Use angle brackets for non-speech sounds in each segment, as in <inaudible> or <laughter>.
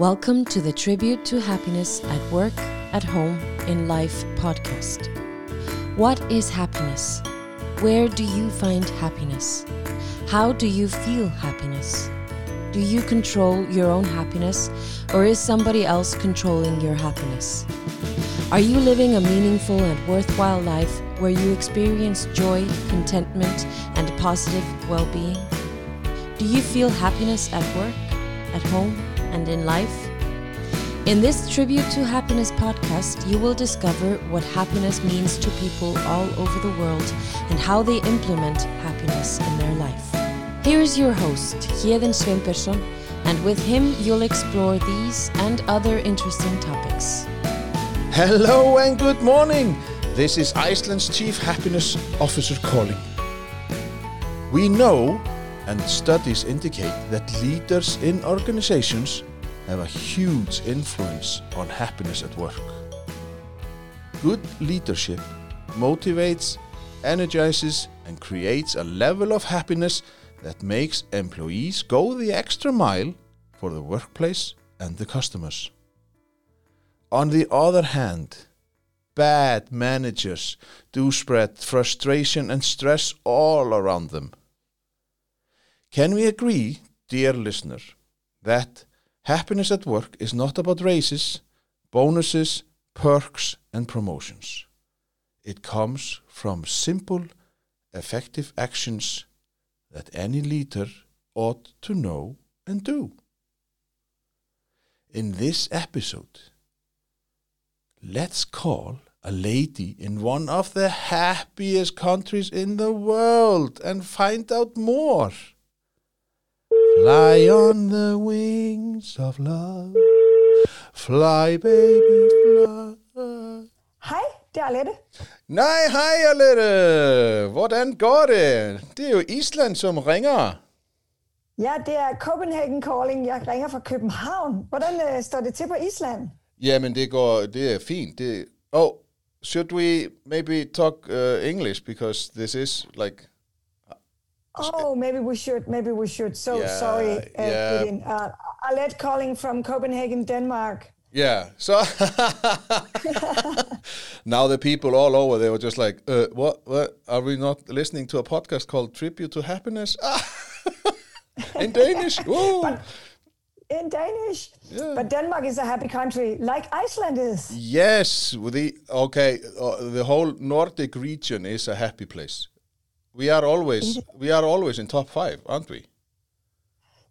Welcome to the Tribute to Happiness at Work, at Home, in Life podcast. What is happiness? Where do you find happiness? How do you feel happiness? Do you control your own happiness, or is somebody else controlling your happiness? Are you living a meaningful and worthwhile life where you experience joy, contentment, and positive well being? Do you feel happiness at work, at home, and in life? In this Tribute to Happiness podcast, you will discover what happiness means to people all over the world and how they implement happiness in their life. Here is your host, Jeden Sveinbjörnsson, and with him you'll explore these and other interesting topics. Hello and good morning. This is Iceland's Chief Happiness Officer calling. We know and studies indicate that leaders in organizations have a huge influence on happiness at work. Good leadership motivates, energizes, and creates a level of happiness that makes employees go the extra mile for the workplace and the customers. On the other hand, bad managers do spread frustration and stress all around them. Can we agree, dear listener, that happiness at work is not about raises, bonuses, perks, and promotions? It comes from simple, effective actions that any leader ought to know and do. In this episode, let's call a lady in one of the happiest countries in the world and find out more. Fly on the wings of love. Fly, baby, fly. Hej, det er Alette. Nej, hej Alette. Hvordan går det? Det er jo Island, som ringer. Ja, det er Copenhagen Calling. Jeg ringer fra København. Hvordan øh, står det til på Island? Jamen, det går, det er fint. Det, oh, should we maybe talk uh, English because this is like Oh, maybe we should. Maybe we should. So Yeah, sorry, uh, yeah. Uh, Alette calling from Copenhagen, Denmark. Yeah. So <laughs> now the people all over they were just like, uh, what? What? Are we not listening to a podcast called Tribute to Happiness? <laughs> In Danish. <laughs> In Danish. Yeah. But Denmark is a happy country, like Iceland is. Yes. with The okay. Uh, the whole Nordic region is a happy place. We are always we are always in top five, aren't we?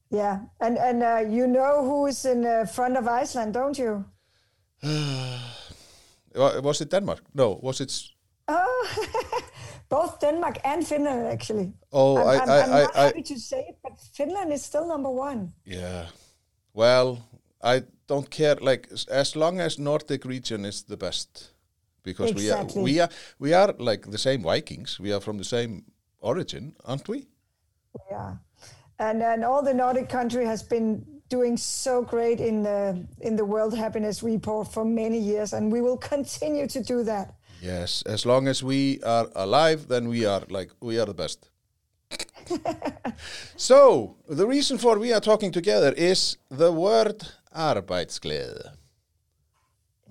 Yeah, and and uh, you know who is in uh, front of Iceland, don't you? <sighs> Wa- Was it Denmark? No. Was it? Oh, <laughs> both Denmark and Finland, actually. Oh, I'm, I, I'm, I, I'm I, not I, happy to say it, but Finland is still number one. Yeah. Well, I don't care. Like as long as Nordic region is the best, because Exactly. we are we are we are like the same Vikings. We are from the same origin, aren't we? Yeah, and and all the Nordic country has been doing so great in the in the World Happiness Report for many years, and we will continue to do that. Yes. As long as we are alive, then we are like we are the best. <laughs> so the reason for we are talking together is the word arbeidsglæde.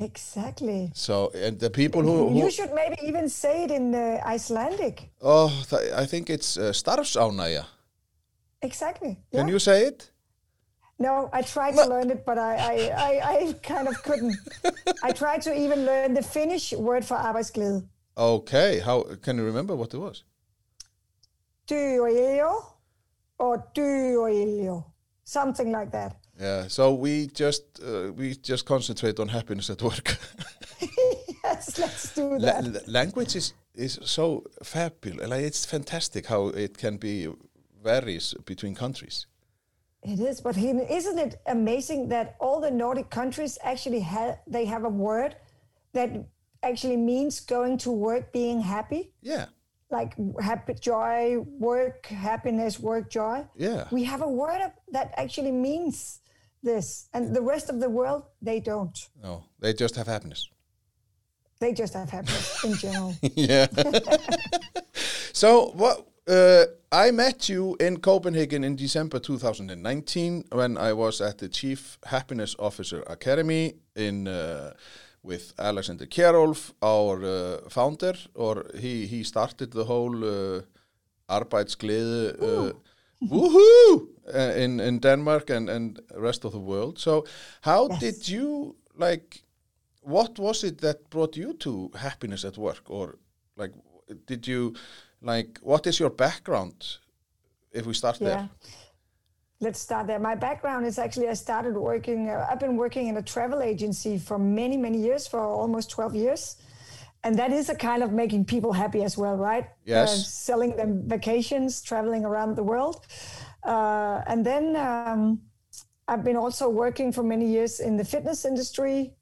Exactly. So and the people who, who You should maybe even say it in uh, Icelandic. oh th- I think it's uh, starfsánægja. Exactly. Can yeah. you say it? No, I tried to learn it, but I, I, I, I kind of couldn't. <laughs> I tried to even learn the Finnish word for arbejdsglæde. Okay, how can you remember what it was? Työiljo or työiljo. Something like that. Yeah, so we just uh, we just concentrate on happiness at work. <laughs> yes, let's do that. la- language is is so fabulous. Like it's fantastic how it can be varies between countries. It is, but isn't it amazing that all the Nordic countries actually have they have a word that actually means going to work being happy, Yeah, like happy, joy, work, happiness, work, joy. yeah. We have a word that actually means this, and the rest of the world they don't. No, they just have happiness. They just have happiness in general. <laughs> yeah. <laughs> so what uh, I met you in Copenhagen in December 2019 when I was at the Chief Happiness Officer Academy in uh, with Alexander Kjerolf, our uh, founder, or he he started the whole uh, Arbeidsglæde uh, woohoo uh, in in Denmark and and rest of the world. So how Yes. did you like? What was it that brought you to happiness at work, or like did you like what is your background? If we start Yeah. there, Let's start there. My background is actually I started working, uh, I've been working in a travel agency for many, many years, for almost 12 years. And that is a kind of making people happy as well, right? Yes. Uh, selling them vacations, traveling around the world. Uh, and then um, I've been also working for many years in the fitness industry,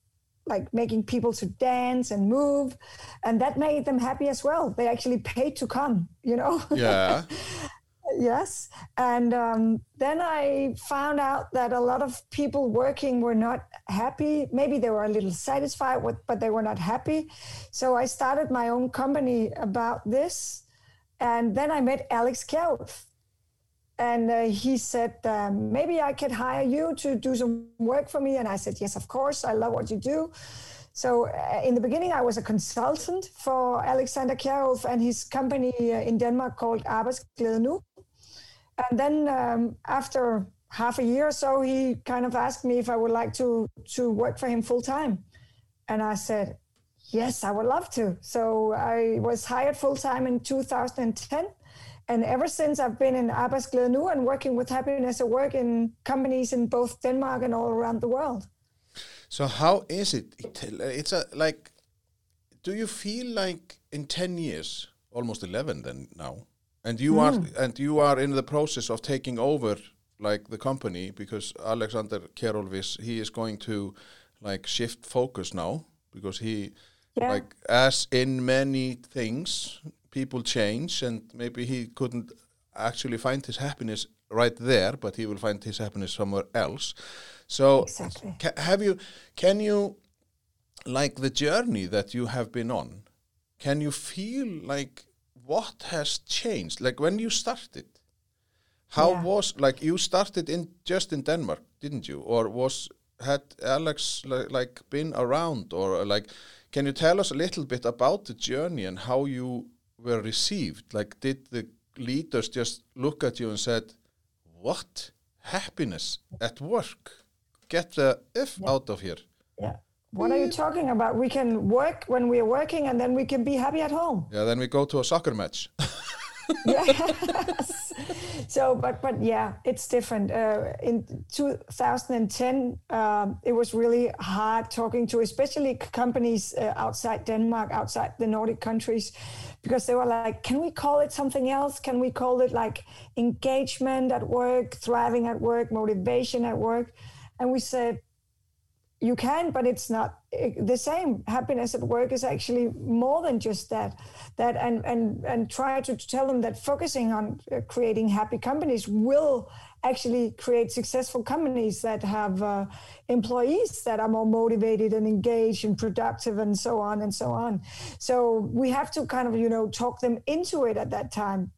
like making people to dance and move. And that made them happy as well. They actually paid to come, you know? yeah, <laughs> yes. And um, then i found out that a lot of people working were not happy. Maybe they were a little satisfied with but they were not happy. So i started my own company about this. And then i met alex Kjerulf. and uh, he said um, maybe i could hire you to do some work for me. And i said yes of course. I love what you do. So uh, in the beginning, I was a consultant for Alexander Kjerulf and his company uh, in Denmark called Arbejdsglæde Nu. And then um, after half a year or so, he kind of asked me if I would like to to work for him full time, and I said, yes, I would love to. So I was hired full time in 2010. And ever since I've been in Arbejdsglæde Nu and working with happiness at work in companies in both Denmark and all around the world. So how is it? it- It's a like. Do you feel like in ten years, almost eleven, then now, and you are mm. and you are in the process of taking over like the company because Alexander Kerolvis he is going to like shift focus now because he Yeah. like as in many things people change and maybe he couldn't actually find his happiness right there but he will find his happiness somewhere else so Exactly. ca- have you can you like the journey that you have been on can you feel like what has changed? Like when you started how Yeah. was like you started in just in denmark didn't you? Or was had alex li- like been around? Or like can you tell us a little bit about the journey and how you were received? Like did the leaders just look at you and said what happiness at work? Get the if out of here. Yeah. What are you talking about? We can work when we are working and then we can be happy at home. yeah then we go to a soccer match <laughs> yes. So, but but yeah, it's different. Uh, in 2010, um, it was really hard talking to, especially companies uh, outside Denmark, outside the Nordic countries, because they were like, "Can we call it something else? Can we call it like engagement at work, thriving at work, motivation at work?" And we said, you can but it's not the same happiness at work is actually more than just that that and and and try to tell them that focusing on uh, creating happy companies will actually create successful companies that have uh, employees that are more motivated and engaged and productive and so on and so on. So we have to kind of you know talk them into it at that time.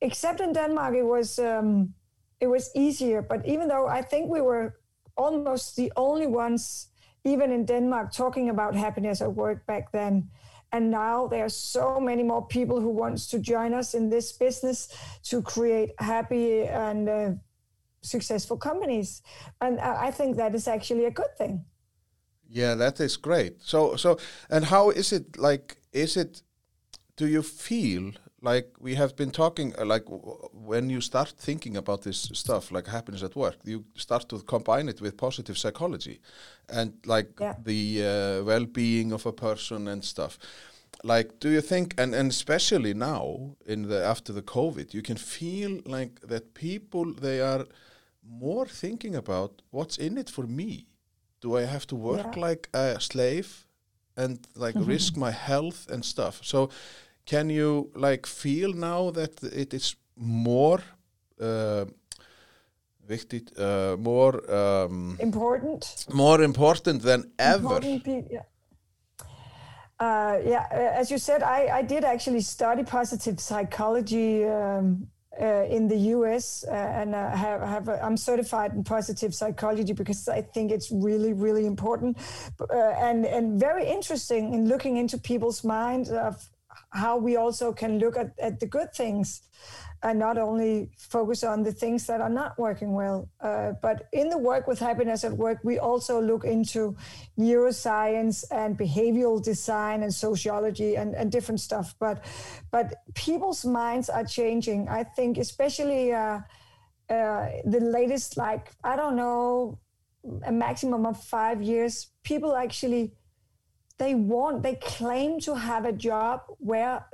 Except in denmark it was um, it was easier but even though i think we were almost the only ones, even in Denmark, talking about happiness at work back then. And now there are so many more people who wants to join us in this business to create happy and uh, successful companies. And I I think that is actually a good thing. Yeah, that is great. So, so, and how is it like? Is it? Do you feel like we have been talking? uh, Like when you start thinking about this stuff, like happiness at work, you start to combine it with positive psychology, and like Yeah. the uh, well-being of a person and stuff. Like, do you think, and, and especially now in the after the COVID, you can feel like that people they are more thinking about what's in it for me. Do I have to work Yeah. like a slave and like risk my health and stuff? So, can you like feel now that it is more uh, viktigt, uh, more um, Important. more important than ever? Important yeah. Uh, yeah, uh, as you said, I, I did actually study positive psychology um, uh, in the US, uh, and uh, have, have a, I'm certified in positive psychology because I think it's really, really important uh, and and very interesting in looking into people's minds of how we also can look at, at the good things and not only focus on the things that are not working well. Uh, but in the work with happiness at work, we also look into neuroscience and behavioral design and sociology and, and different stuff. But but people's minds are changing. I think, especially uh, uh, the latest, like I don't know, a maximum of five years. People actually they want they claim to have a job where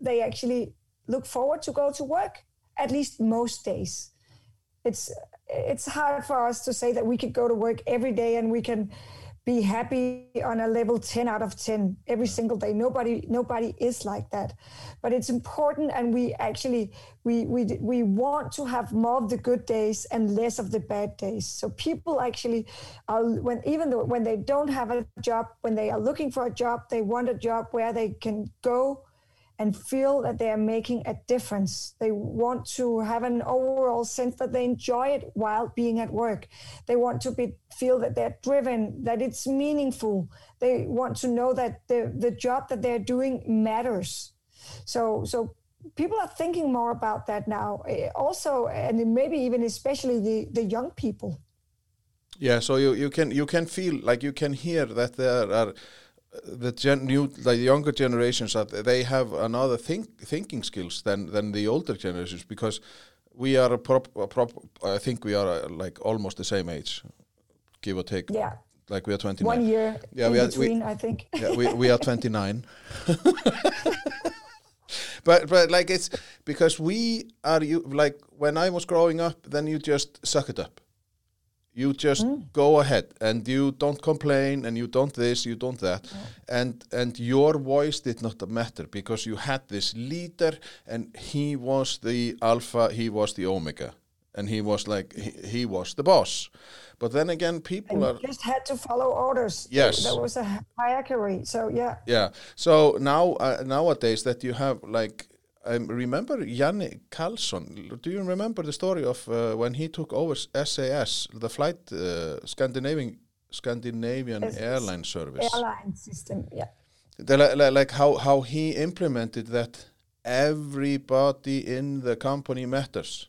they actually look forward to go to work at least most days. It's it's hard for us to say that we could go to work every day and we can be happy on a level 10 out of 10 every single day. Nobody nobody is like that. But it's important and we actually we we we want to have more of the good days and less of the bad days. So people actually are when even though when they don't have a job when they are looking for a job they want a job where they can go and feel that they are making a difference. They want to have an overall sense that they enjoy it while being at work. They want to be, feel that they're driven, that it's meaningful. They want to know that the, the job that they're doing matters. So, so people are thinking more about that now. Eh, also, and maybe even especially the, the young people. Yeah, so you, you can you can feel like you can hear that there are the gen new the younger generations that they have another think, thinking skills than than the older generations because we are a prop, a prop I think we are uh, like almost the same age give or take. Yeah. Like we are 29 one year yeah we are, between we, I think. <laughs> Yeah, we, we are 29 <laughs> but but like it's because we are you like when I was growing up then you just suck it up you just mm. go ahead and you don't complain and you don't this you don't that. And and your voice did not matter because you had this leader and he was the alpha he was the omega. And he was like he, he was the boss. But then again people and are just had to follow orders. Yes. There was a hierarchy so yeah. Yeah. So now uh, nowadays that you have like I remember Janne Carlzon. Do you remember the story of uh, when he took over SAS, the flight uh, Scandinavian Scandinavian yes, airline service? Airline system, yeah. The, like how how he implemented that everybody in the company matters.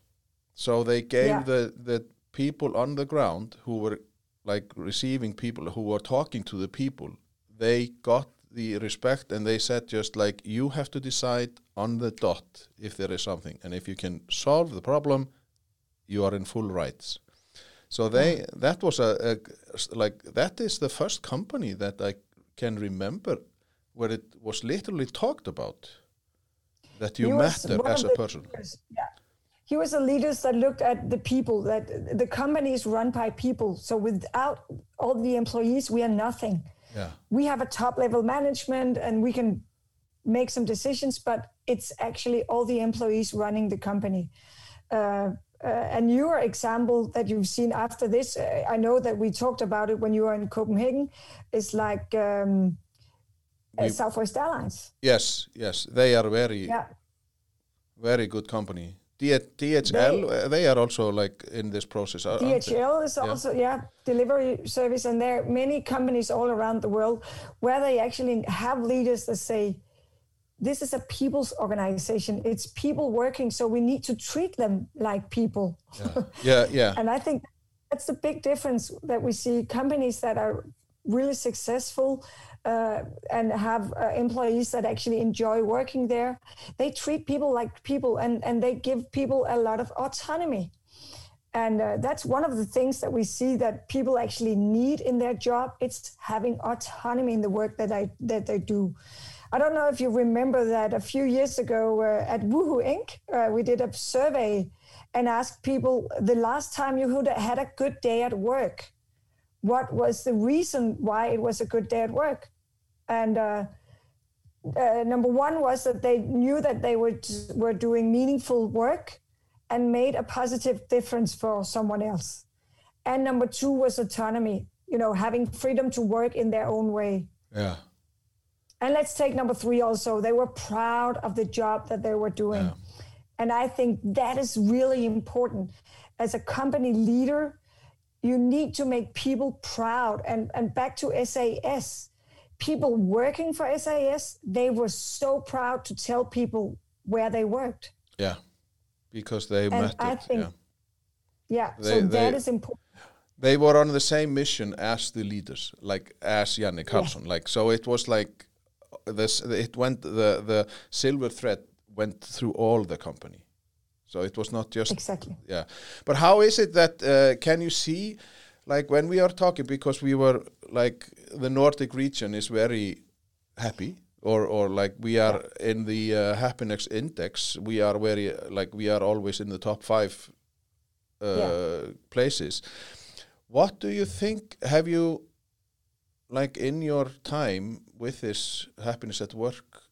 So they gave yeah. the the people on the ground who were like receiving people who were talking to the people. They got the respect and they said just like you have to decide on the dot if there is something and if you can solve the problem you are in full rights so they mm. that was a, a like that is the first company that I can remember where it was literally talked about that you matter as a person leaders, yeah. he was a leader that looked at the people that the company is run by people so without all the employees we are nothing yeah. We have a top level management and we can make some decisions, but it's actually all the employees running the company. Uh, uh, and your example that you've seen after this, uh, I know that we talked about it when you were in Copenhagen, is like um, we, Southwest Airlines. Yes, yes, they are very, yeah. very good company. DHL, they, uh, they, are also like in this process. DHL is also yeah. yeah. delivery service, and there are many companies all around the world where they actually have leaders that say, "This is a people's organization. It's people working, so we need to treat them like people." Yeah, yeah. yeah. <laughs> and I think that's the big difference that we see companies that are really successful uh, and have uh, employees that actually enjoy working there. They treat people like people and, and they give people a lot of autonomy. And uh, that's one of the things that we see that people actually need in their job. It's having autonomy in the work that I that they do. I don't know if you remember that a few years ago uh, at Woohoo Inc. Uh, we did a survey and asked people the last time you had a good day at work. What was the reason why it was a good day at work? And uh, uh, number one was that they knew that they were, were doing meaningful work and made a positive difference for someone else. And number two was autonomy, you know, having freedom to work in their own way. Yeah. And let's take number three also. They were proud of the job that they were doing. Yeah. And I think that is really important. As a company leader, you need to make people proud. And, and back to SAS, people working for SAS, they were so proud to tell people where they worked. Yeah, because they And met I it. think- yeah. Yeah, They- so that they- is important. They were on the same mission as the leaders, like as Janne Carlzon. Like so, it was like this. It went the the silver thread went through all the company. So it was not just Exactly. yeah. But how is it that uh, can you see, like when we are talking because we were like the Nordic region is very happy. Or, or like we are in the uh, happiness index, we are very like we are always in the top five uh, Yeah. places. What do you think? Have you, like, in your time with this happiness at work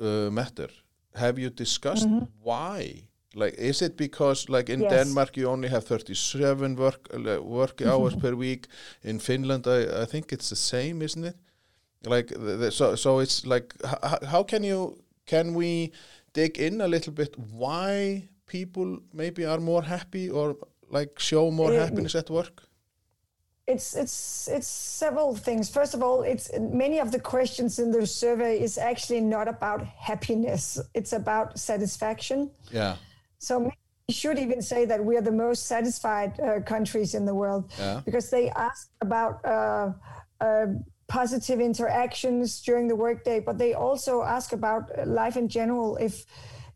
uh, matter, have you discussed why? Like, is it because, like, in Yes. Denmark you only have thirty-seven work uh, work hours per week? In Finland, I, I think it's the same, isn't it? Like, the, the, so so it's like, how can you can we dig in a little bit why people maybe are more happy or like show more Uh, happiness at work? it's it's it's several things first of all it's many of the questions in the survey is actually not about happiness it's about satisfaction Yeah, so maybe we should even say that we are the most satisfied uh, countries in the world Yeah. because they ask about uh, uh, positive interactions during the workday but they also ask about life in general if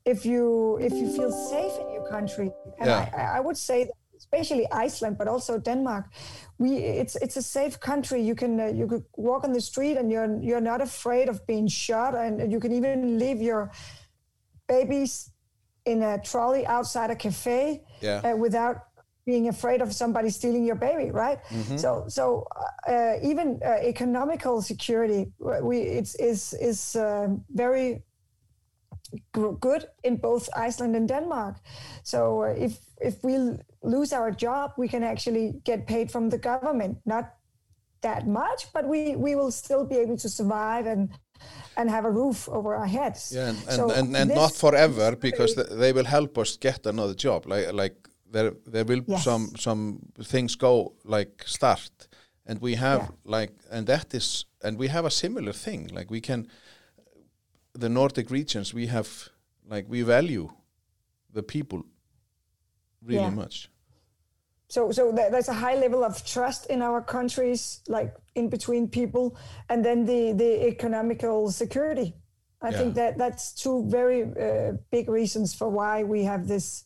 if you if you feel safe in your country and Yeah. I, I would say that especially Iceland, but also Denmark. We it's it's a safe country. You can uh, you could walk on the street and you're you're not afraid of being shot, and you can even leave your babies in a trolley outside a cafe Yeah. uh, without being afraid of somebody stealing your baby, right? So so uh, even uh, economical security, we it's is is uh, very good in both Iceland and Denmark. So uh, if if we l- lose our job, we can actually get paid from the government. Not that much, but we we will still be able to survive and and have a roof over our heads. yeah, and and, So and, and this- not forever because th they will help us get another job. Like like there there will Yes. some some things go like start, and we have Yeah. like and that is and we have a similar thing. Like we can, the Nordic regions we have like we value the people really Yeah. much. So, so th- there's a high level of trust in our countries, like in between people, and then the the economical security. I Yeah. think that that's two very uh, big reasons for why we have this.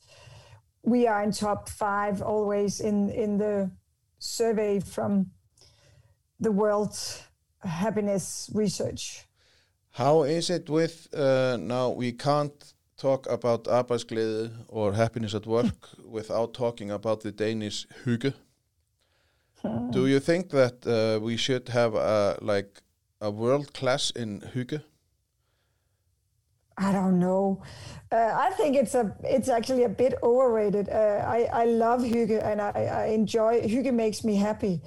We are in top five always in in the survey from the World Happiness Research. How is it with uh, now? We can't talk about arbejdsglæde or happiness at work <laughs> without talking about the Danish hygge. Do you think that uh, we should have a like a world class in hygge? I don't know. Uh, I think it's a it's actually a bit overrated. Uh, I I love hygge and I, I enjoy hygge makes me happy.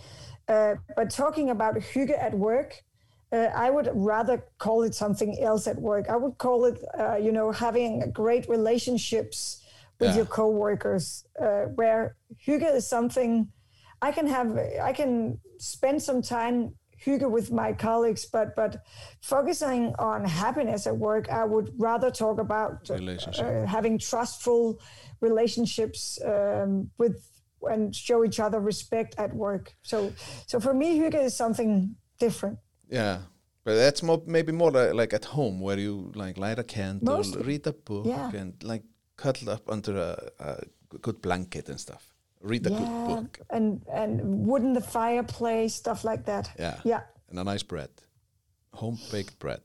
Uh, but talking about hygge at work, uh, I would rather call it something else at work. I would call it, uh, you know, having great relationships with Yeah. your coworkers, uh, where hygge is something I can have. I can spend some time hygge with my colleagues, but but focusing on happiness at work, I would rather talk about uh, uh, having trustful relationships um, with and show each other respect at work. So so for me, hygge is something different. Yeah, but that's more maybe more li- like at home where you like light a candle, Mostly. read a book, Yeah. and like cuddle up under a, a good blanket and stuff. Read a good book. and and wood in the fireplace, stuff like that. Yeah. Yeah. and a nice bread, home baked bread.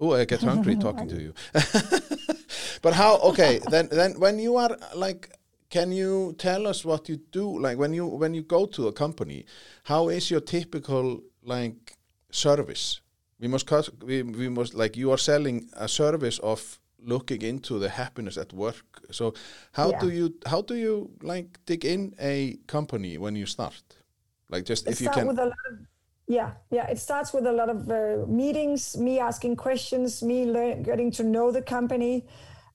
Oh, I get hungry <laughs> talking to you. <laughs> but how? Okay, then then when you are like, can you tell us what you do? Like when you when you go to a company, how is your typical like service? We must cut. We we must like you are selling a service of looking into the happiness at work. So how Yeah. do you how do you like dig in a company when you start? Like just if you can. with a lot of Yeah, yeah. It starts with a lot of uh, meetings, me asking questions, me learn, getting to know the company,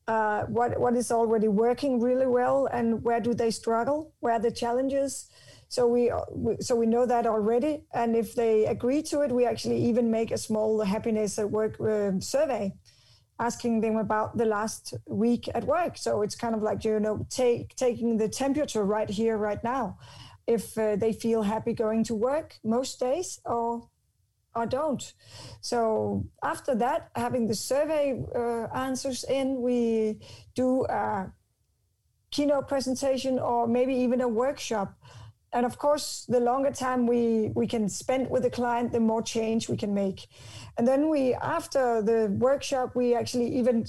uh, what what is already working really well, and where do they struggle, where are the challenges. So we, we so we know that already, and if they agree to it, we actually even make a small happiness at work uh, survey, asking them about the last week at work. So it's kind of like you know take taking the temperature right here, right now if uh, they feel happy going to work most days or or don't. So after that, having the survey uh, answers in, we do a keynote presentation or maybe even a workshop and of course the longer time we we can spend with the client the more change we can make. And then we after the workshop we actually even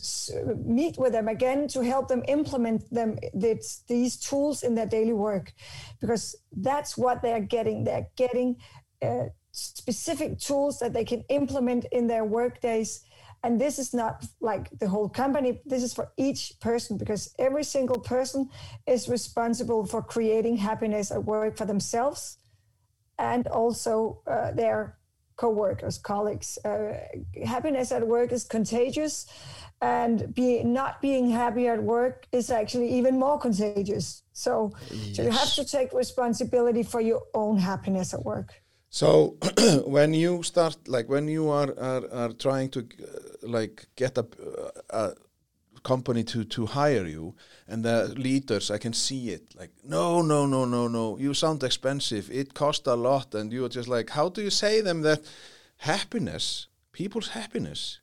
meet with them again to help them implement them this, these tools in their daily work. Because that's what they're getting. They're getting uh, specific tools that they can implement in their work days and this is not like the whole company. This is for each person because every single person is responsible for creating happiness at work for themselves and also uh, their co-workers colleagues. Uh, happiness at work is contagious and be, not being happy at work is actually even more contagious. So, yes. so you have to take responsibility for your own happiness at work so <clears throat> when you start like when you are are, are trying to like get a, a company to to hire you and the leaders i can see it like no no no no no you sound expensive. It costs a lot. And you're just like how do you say them that happiness people's happiness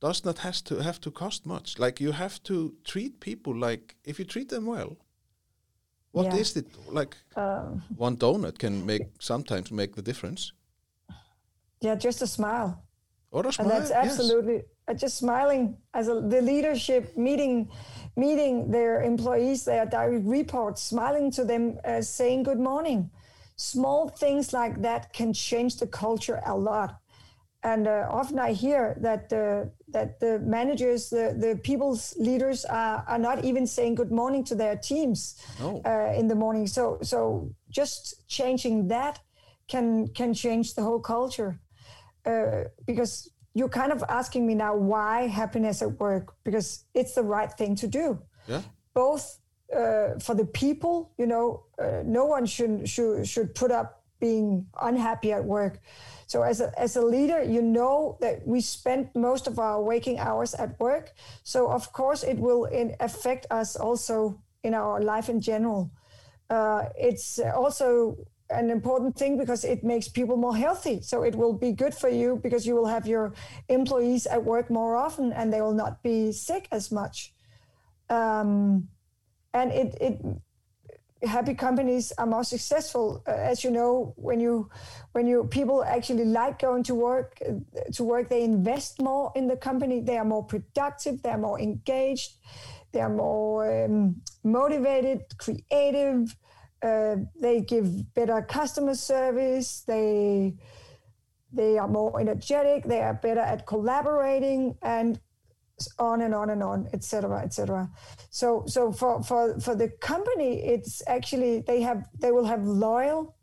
does not has to have to cost much? Like you have to treat people like if you treat them well what yeah. is it like um, one donut can make sometimes make the difference. Yeah just a smile. Or a smile and that's absolutely yes. uh, just smiling as a, the leadership meeting meeting their employees their direct reports smiling to them uh, saying good morning. Small things like that can change the culture a lot and uh, often i hear that uh, that the managers the, the people's leaders are, are not even saying good morning to their teams oh. Uh, in the morning. So so just changing that can can change the whole culture uh, because you're kind of asking me now why happiness at work because it's the right thing to do. Yeah. Both uh, for the people you know uh, no one should should should put up being unhappy at work so as a, as a leader you know that we spend most of our waking hours at work so of course it will affect us also in our life in general uh, it's also an important thing because it makes people more healthy. So it will be good for you because you will have your employees at work more often and they will not be sick as much. Um, and it, it happy companies are more successful uh, as you know when you when you people actually like going to work uh, to work they invest more in the company they are more productive they're more engaged they're more um, motivated creative uh, they give better customer service. They they are more energetic. They are better at collaborating and on and on and on, etc., etc. So so for for for the company, it's actually they have they will have loyal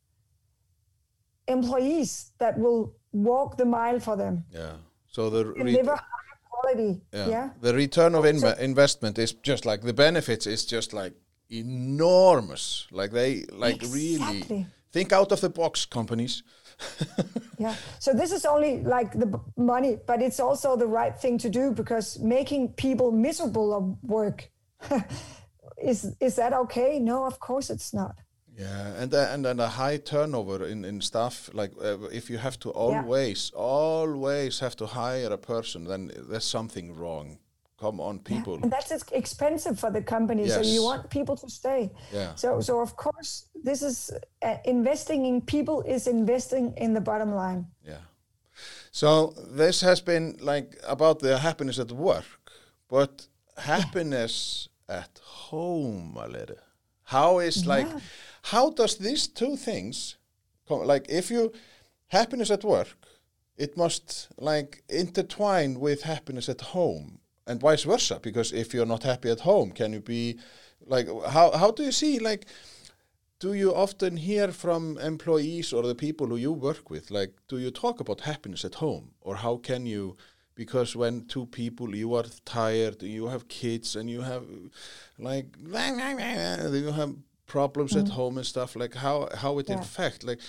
employees that will walk the mile for them. Yeah. So the deliver high quality. Yeah. yeah. The return of inv- investment is just like the benefits is just like enormous. Like they like exactly. really think out of the box companies. <laughs> yeah. So this is only like the money, but it's also the right thing to do because making people miserable at work <laughs> is is that okay? No, of course it's not. Yeah, and uh, and then a high turnover in in staff. Like uh, if you have to always yeah. always have to hire a person, then there's something wrong come on people yeah. and that's expensive for the company yes. so you want people to stay yeah so so of course this is uh, investing in people is investing in the bottom line yeah so this has been like about the happiness at work but happiness yeah. at home a little how is like yeah. how does these two things come like if you happiness at work it must like intertwine with happiness at home and vice versa because if you're not happy at home can you be like how how do you see like do you often hear from employees or the people who you work with like do you talk about happiness at home or how can you because when two people you are tired you have kids and you have like <laughs> you have problems mm. at home and stuff like how how it yeah. affect like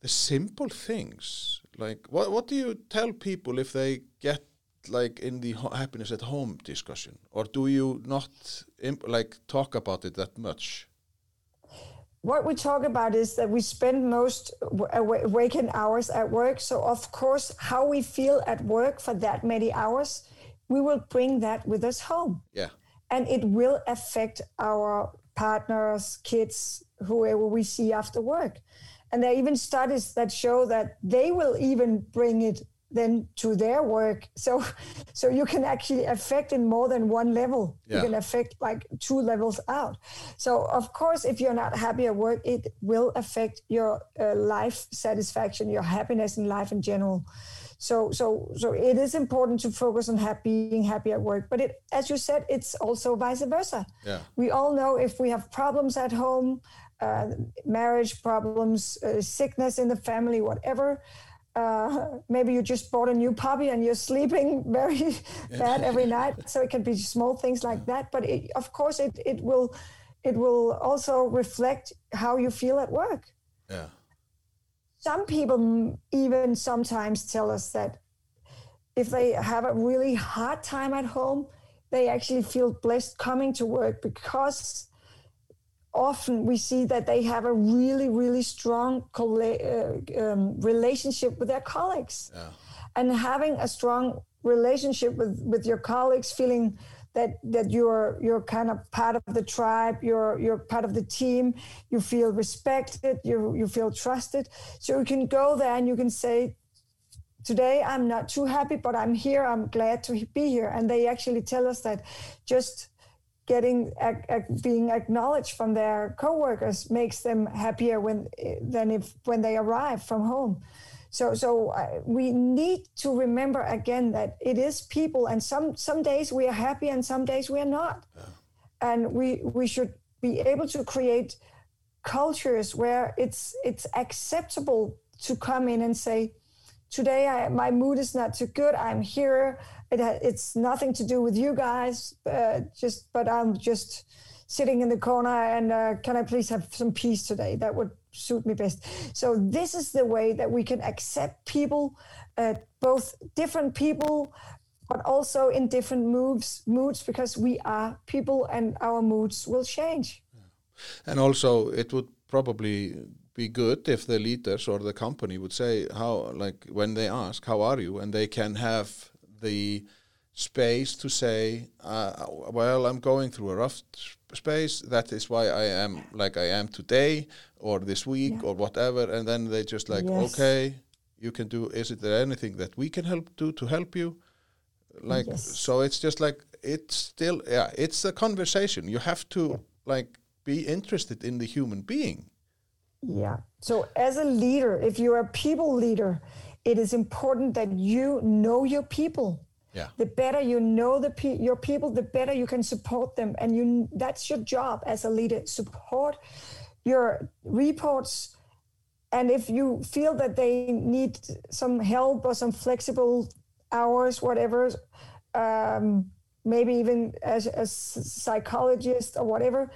the simple things like what what do you tell people if they get like in the happiness at home discussion? Or do you not like talk about it that much? What we talk about is that we spend most uh, waking hours at work. So of course how we feel at work for that many hours we will bring that with us home. Yeah. And it will affect our partners kids whoever we see after work. And there are even studies that show that they will even bring it then to their work. So so you can actually affect in more than one level. Yeah. you can affect like two levels out. So of course if you're not happy at work it will affect your uh, life satisfaction your happiness in life in general. So so so it is important to focus on happy, being happy at work. But it as you said it's also vice versa. Yeah. we all know if we have problems at home uh, marriage problems uh, sickness in the family whatever uh, maybe you just bought a new puppy and you're sleeping <laughs> very bad every <laughs> night. So it can be small things like that. But it, of course, it, it will it will also reflect how you feel at work. Yeah. Some people even sometimes tell us that if they have a really hard time at home, they actually feel blessed coming to work because often we see that they have a really, really strong uh, um, relationship with their colleagues. Yeah. And having a strong relationship with, with your colleagues, feeling that that you're you're kind of part of the tribe, you're you're part of the team, you feel respected, you you feel trusted. So you can go there and you can say, Today I'm not too happy, but I'm here. I'm glad to be here. And they actually tell us that just getting being acknowledged from their coworkers makes them happier when than if when they arrive from home so so uh, we need to remember again that it is people and some some days we are happy and some days we are not yeah. and we we should be able to create cultures where it's it's acceptable to come in and say today I, my mood is not too good i'm here it it's nothing to do with you guys, uh, just but I'm just sitting in the corner and uh, can I please have some peace today? That would suit me best. So this is the way that we can accept people, uh, both different people, but also in different moods, moods because we are people and our moods will change. And also, it would probably be good if the leaders or the company would say how, like, when they ask, "How are you?" and they can have the space to say, uh, well, I'm going through a rough space. That is why I am like I am today or this week yeah. or whatever. And then they just like, yes. okay, you can do, is it there anything that we can help do to help you? Like, yes. so it's just like, it's still, yeah, it's a conversation. You have to like be interested in the human being. Yeah. So as a leader, if you're a people leader, it is important that you know your people. Yeah. The better you know the pe- your people, the better you can support them, and you that's your job as a leader. Support your reports, and if you feel that they need some help or some flexible hours, whatever, um, maybe even as a psychologist or whatever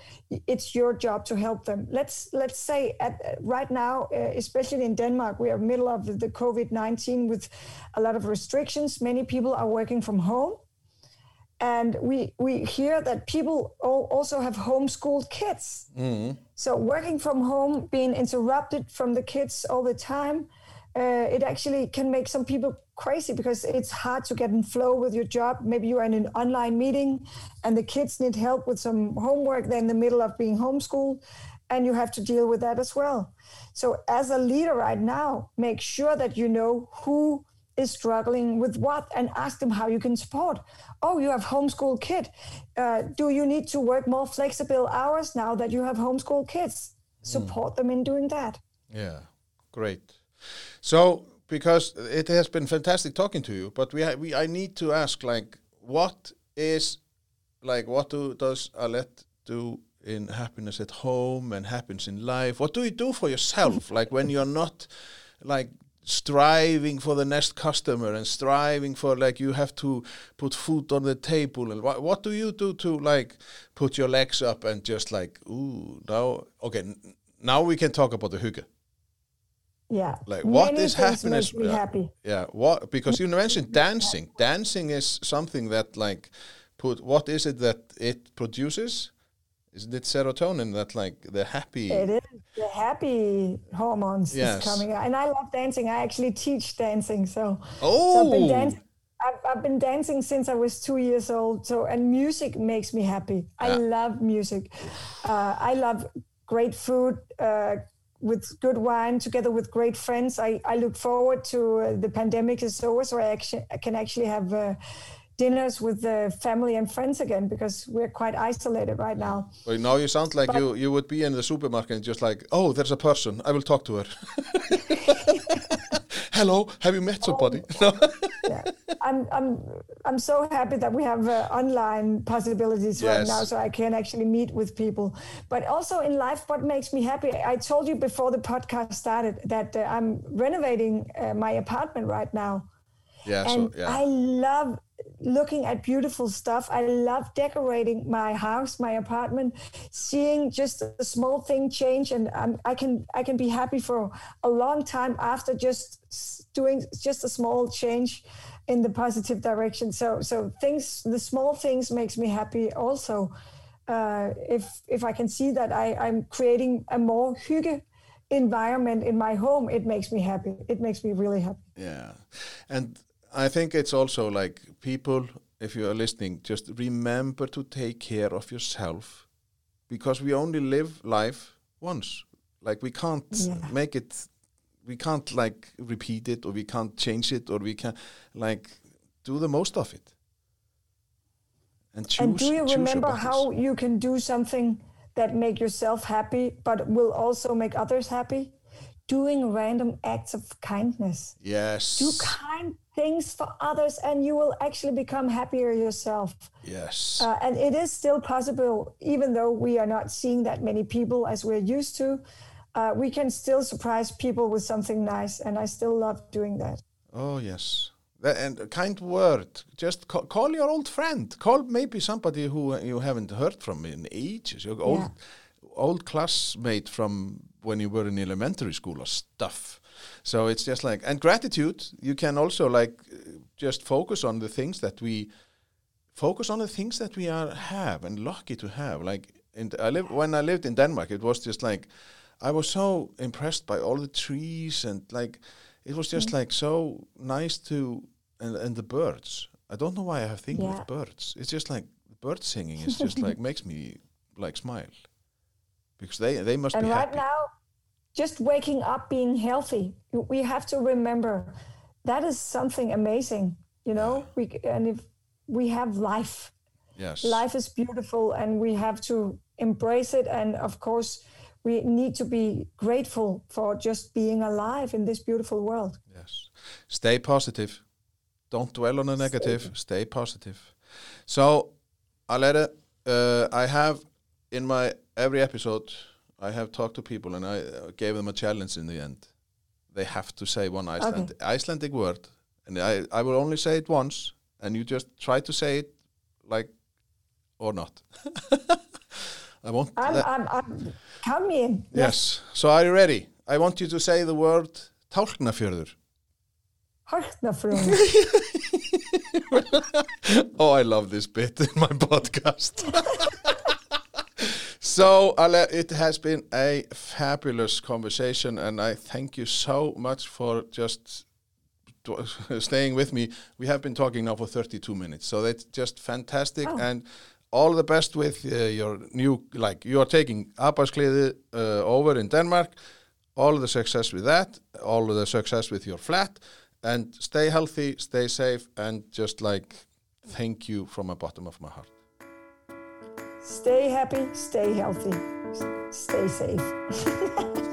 it's your job to help them. Let's let's say at right now uh, especially in denmark we are middle of the covid-19 with a lot of restrictions. Many people are working from home. And we we hear that people also have homeschooled kids. Mm-hmm. so working from home being interrupted from the kids all the time uh, it actually can make some people crazy because it's hard to get in flow with your job. Maybe you are in an online meeting and the kids need help with some homework. They're in the middle of being homeschooled and you have to deal with that as well. So, as a leader right now, make sure that you know who is struggling with what and ask them how you can support. Oh, you have homeschool kid. Uh, do you need to work more flexible hours now that you have homeschool kids? Hmm. Support mm. them in doing that. Yeah, great. So, because it has been fantastic talking to you, but we, we I need to ask, like, what is, like, what do, does Alette do in happiness at home and happiness in life? What do you do for yourself? like when you're not like striving for the next customer and striving for like you have to put food on the table and what, what do you do to like put your legs up and just like ooh now okay now we can talk about the hygge yeah like what Many is happiness yeah, happy yeah what because you mentioned dancing dancing is something that like put what is it that it produces isn't it serotonin that like the happy It is the happy hormones Yes. is coming out, and I love dancing. I actually teach dancing, so, so oh I've been dancing. I've, I've been dancing since I was two years old. So and music makes me happy. I love music. Uh, I love great food. Uh, with good wine, together with great friends, I, I look forward to uh, the pandemic is over, so I actually I can actually have uh, dinners with the family and friends again because we're quite isolated right now. Well, now you sound like you, you would be in the supermarket and just like, oh, there's a person. I will talk to her. <laughs> Hello, have you met somebody? <laughs> No. yeah. I'm I'm I'm so happy that we have uh, online possibilities right now, so I can actually meet with people. But also in life, what makes me happy? I told you before the podcast started that uh, I'm renovating uh, my apartment right now, yeah, so, and yeah. I love looking at beautiful stuff. I love decorating my house, my apartment, seeing just a small thing change, and um, I can I can be happy for a long time after just doing just a small change in the positive direction. So so things, the small things makes me happy. Also, uh, if if I can see that I, I'm creating a more hygge environment in my home, it makes me happy. It makes me really happy. Yeah. And I think it's also like people, if you are listening, just remember to take care of yourself because we only live life once. Like we can't Yeah. make it, we can't like repeat it or we can't change it or we can like do the most of it. And choose. and do you remember how you can do something that make yourself happy but will also make others happy doing random acts of kindness Yes. do kind things for others and you will actually become happier yourself yes. uh, and it is still possible even though we are not seeing that many people as we're used to uh, we can still surprise people with something nice and i still love doing that Oh yes, and a kind word. Just ca- call your old friend. Call maybe somebody who you haven't heard from in ages. Your old, Yeah. old classmate from when you were in elementary school or stuff. So it's just like and gratitude. You can also like just focus on the things that we focus on the things that we are have and lucky to have. Like in I live when I lived in Denmark, it was just like I was so impressed by all the trees and like it was just mm. like so nice to and, and the birds. I don't know why I have think Yeah. with birds. It's just like bird singing is just like <laughs> makes me like smile because they they must and be right happy. now just waking up being healthy we have to remember that is something amazing you know we and if we have life yes, life is beautiful and we have to embrace it and of course we need to be grateful for just being alive in this beautiful world Yes. Stay positive. Don't dwell on the negative. Stay positive. So, Alette, uh, I have in my every episode, I have talked to people and I uh, gave them a challenge in the end. They have to say one Iceland, Icelandic word, and I, I will only say it once, and you just try to say it like or not. <laughs> I want i'm. I'm, I'm me in Yes. So are you ready? I want you to say the word Tálknafjörður. Hortnafrún. <laughs> Oh, I love this bit in my podcast. <laughs> so, Ale, it has been a fabulous conversation, and I thank you so much for just <laughs> staying with me. We have been talking now for 32 minutes, so that's just fantastic. Oh. And all the best with uh, your new, like, you are taking Arbejdsglæde uh, over in Denmark. All the success with that, all the success with your flat, and stay healthy, stay safe, and just like thank you from the bottom of my heart. Stay happy stay healthy stay safe <laughs>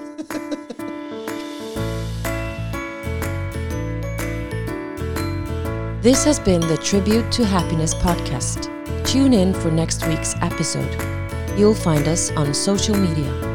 This has been the Tribute to Happiness podcast. Tune in for next week's episode. You'll find us on social media.